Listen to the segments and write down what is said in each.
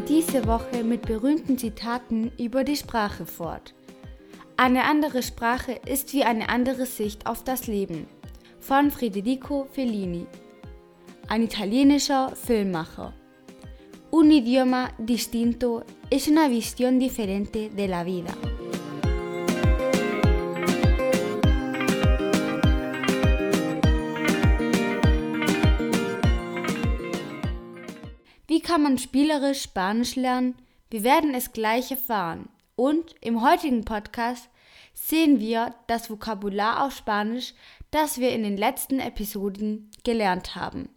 diese Woche mit berühmten Zitaten über die Sprache fort. Eine andere Sprache ist wie eine andere Sicht auf das Leben von Federico Fellini, ein italienischer Filmmacher. Un idioma distinto es una visión diferente de la vida. Kann man spielerisch Spanisch lernen? Wir werden es gleich erfahren. Und im heutigen Podcast sehen wir das Vokabular auf Spanisch, das wir in den letzten Episoden gelernt haben.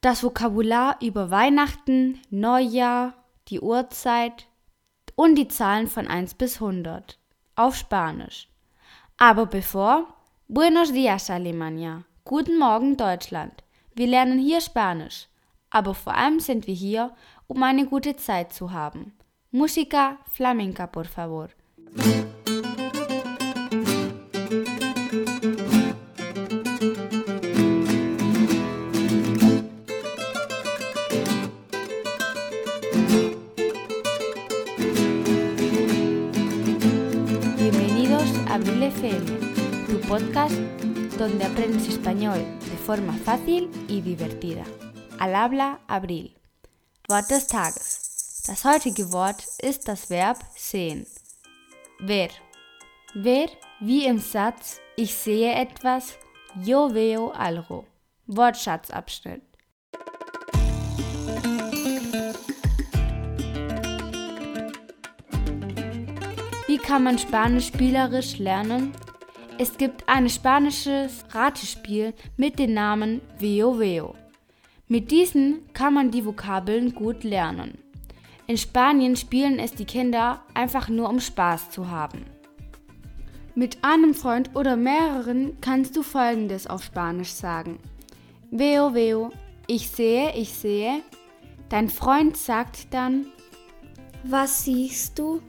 Das Vokabular über Weihnachten, Neujahr, die Uhrzeit und die Zahlen von 1 bis 100 auf Spanisch. Aber bevor, Buenos dias Alemania, guten Morgen Deutschland. Wir lernen hier Spanisch aber vor allem sind wir hier, um eine gute Zeit zu haben. Música flamenca, por favor. Bienvenidos a Abril FM, tu podcast donde aprendes español de forma fácil y divertida. Al habla Abril. Wort des Tages. Das heutige Wort ist das Verb sehen. Ver. Ver wie im Satz Ich sehe etwas, yo veo algo. Wortschatzabschnitt. Wie kann man Spanisch spielerisch lernen? Es gibt ein spanisches Ratespiel mit dem Namen Veo Veo. Mit diesen kann man die Vokabeln gut lernen. In Spanien spielen es die Kinder einfach nur um Spaß zu haben. Mit einem Freund oder mehreren kannst du folgendes auf Spanisch sagen. Veo, veo, ich sehe, ich sehe. Dein Freund sagt dann, Was siehst du?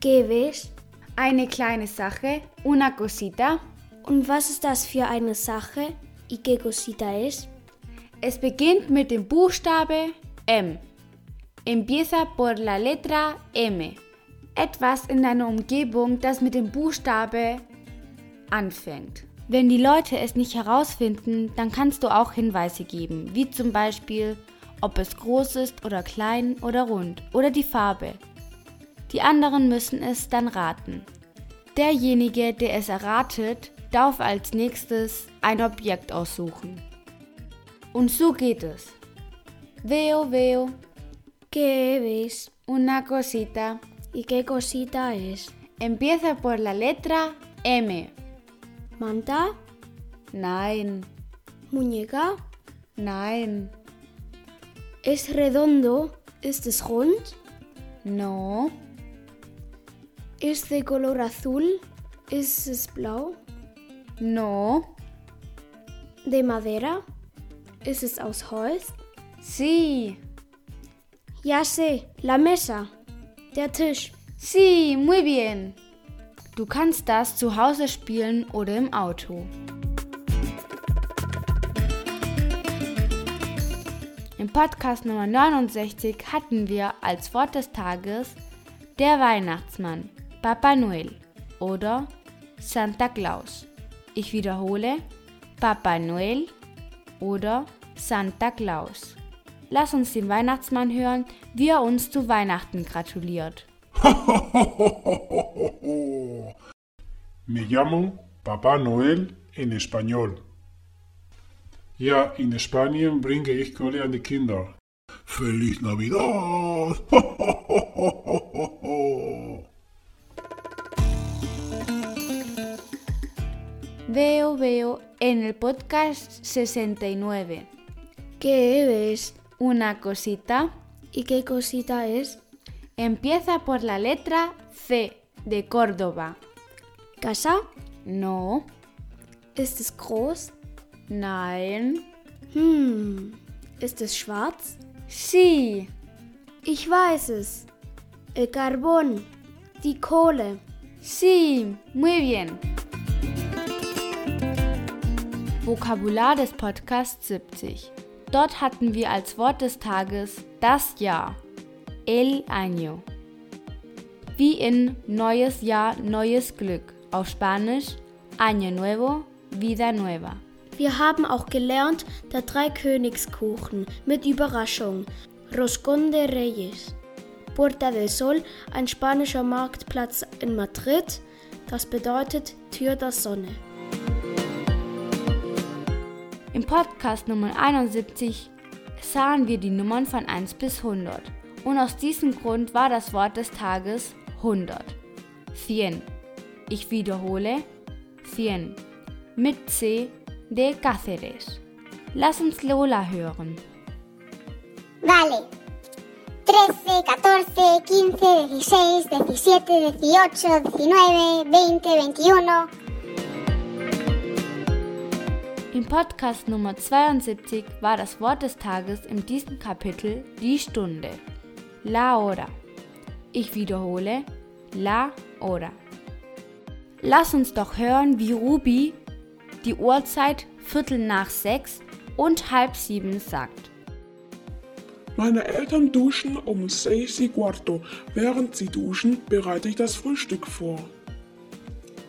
¿Qué ves? Eine kleine Sache, una cosita. Und was ist das für eine Sache? ¿Y qué cosita es? Es beginnt mit dem Buchstabe M. Empieza por la letra M. Etwas in deiner Umgebung, das mit dem Buchstabe anfängt. Wenn die Leute es nicht herausfinden, dann kannst du auch Hinweise geben, wie zum Beispiel, ob es groß ist oder klein oder rund oder die Farbe. Die anderen müssen es dann raten. Derjenige, der es erratet, darf als nächstes ein Objekt aussuchen. Geht es. Veo, veo. ¿Qué ves? Una cosita. ¿Y qué cosita es? Empieza por la letra M. ¿Manta? Nein. ¿Muñeca? Nein. ¿Es redondo? ¿Es es rund? No. ¿Es de color azul? ¿Es es blau? No. ¿De madera? ¿Es es aus Holz? Sí. Ya sé, la mesa. Der Tisch. Sí, muy bien. Du kannst das zu Hause spielen oder im Auto. Im Podcast Nummer 69 hatten wir als Wort des Tages der Weihnachtsmann, Papa Noel oder Santa Claus. Ich wiederhole, Papa Noel oder Santa Claus. Lass uns den Weihnachtsmann hören, wie er uns zu Weihnachten gratuliert. Me llamo Papá Noel en español. Ja, in Spanien bringe ich Kohle an die Kinder. Feliz Navidad! el podcast 69. ¿Qué ves? Una cosita ¿Y qué cosita es? empieza por la letra C de Córdoba. ¿Casa? No, Ist es groß? nein, Hm. Ist es schwarz? sí, Ich weiß es. El carbón. Die Kohle. sí, muy bien. Vokabular des Podcasts 70. Dort hatten wir als Wort des Tages das Jahr. el año. Wie in neues Jahr, neues Glück. Auf Spanisch Año Nuevo, Vida Nueva. Wir haben auch gelernt, der Dreikönigskuchen mit Überraschung, Roscón de Reyes. Puerta del Sol, ein spanischer Marktplatz in Madrid, das bedeutet Tür der Sonne. Im Podcast Nummer 71 sahen wir die Nummern von 1 bis 100 und aus diesem Grund war das Wort des Tages 100. Cien. Ich wiederhole, cien. Mit C de Cáceres. Lass uns Lola hören. Vale. 13, 14, 15, 16, 17, 18, 19, 20, 21. Im Podcast Nummer 72 war das Wort des Tages in diesem Kapitel die Stunde. La hora. Ich wiederhole, la hora. Lass uns doch hören, wie Ruby die Uhrzeit Viertel nach sechs und halb sieben sagt. Meine Eltern duschen um seis y cuarto. Während sie duschen, bereite ich das Frühstück vor.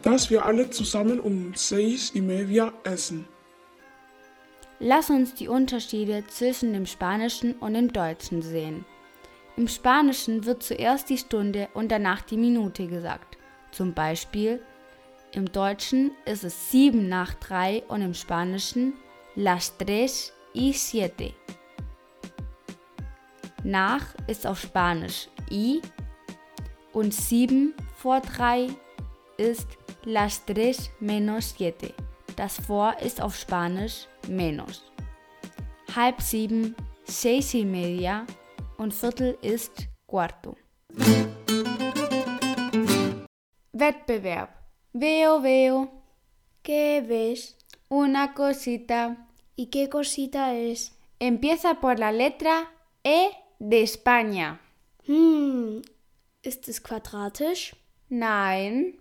Das wir alle zusammen um seis y media essen. Lass uns die Unterschiede zwischen dem Spanischen und dem Deutschen sehen. Im Spanischen wird zuerst die Stunde und danach die Minute gesagt. Zum Beispiel im Deutschen ist es 7 nach 3 und im Spanischen las tres y siete. Nach ist auf Spanisch i und 7 vor 3 ist las tres menos siete. Das vor ist auf Spanisch menos. Halb sieben, seis y media und Viertel ist cuarto. Wettbewerb. Veo, veo. ¿Qué ves? Una cosita. ¿Y qué cosita es? Empieza por la letra E de España. Hm, ist es quadratisch? Nein,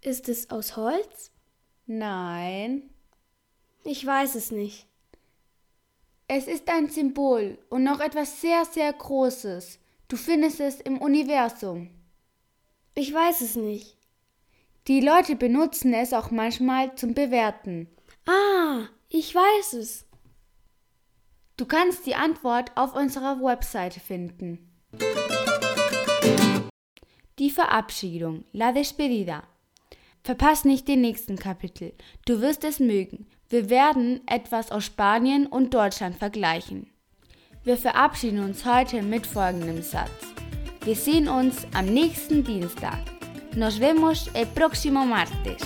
Ist es aus Holz? nein. Ich weiß es nicht. Es ist ein Symbol und noch etwas sehr, sehr Großes. Du findest es im Universum. Ich weiß es nicht. Die Leute benutzen es auch manchmal zum Bewerten. Ah, ich weiß es. Du kannst die Antwort auf unserer Webseite finden. Die Verabschiedung, la despedida. Verpass nicht den nächsten Kapitel. Du wirst es mögen. Wir werden etwas aus Spanien und Deutschland vergleichen. Wir verabschieden uns heute mit folgendem Satz. Wir sehen uns am nächsten Dienstag. Nos vemos el próximo martes.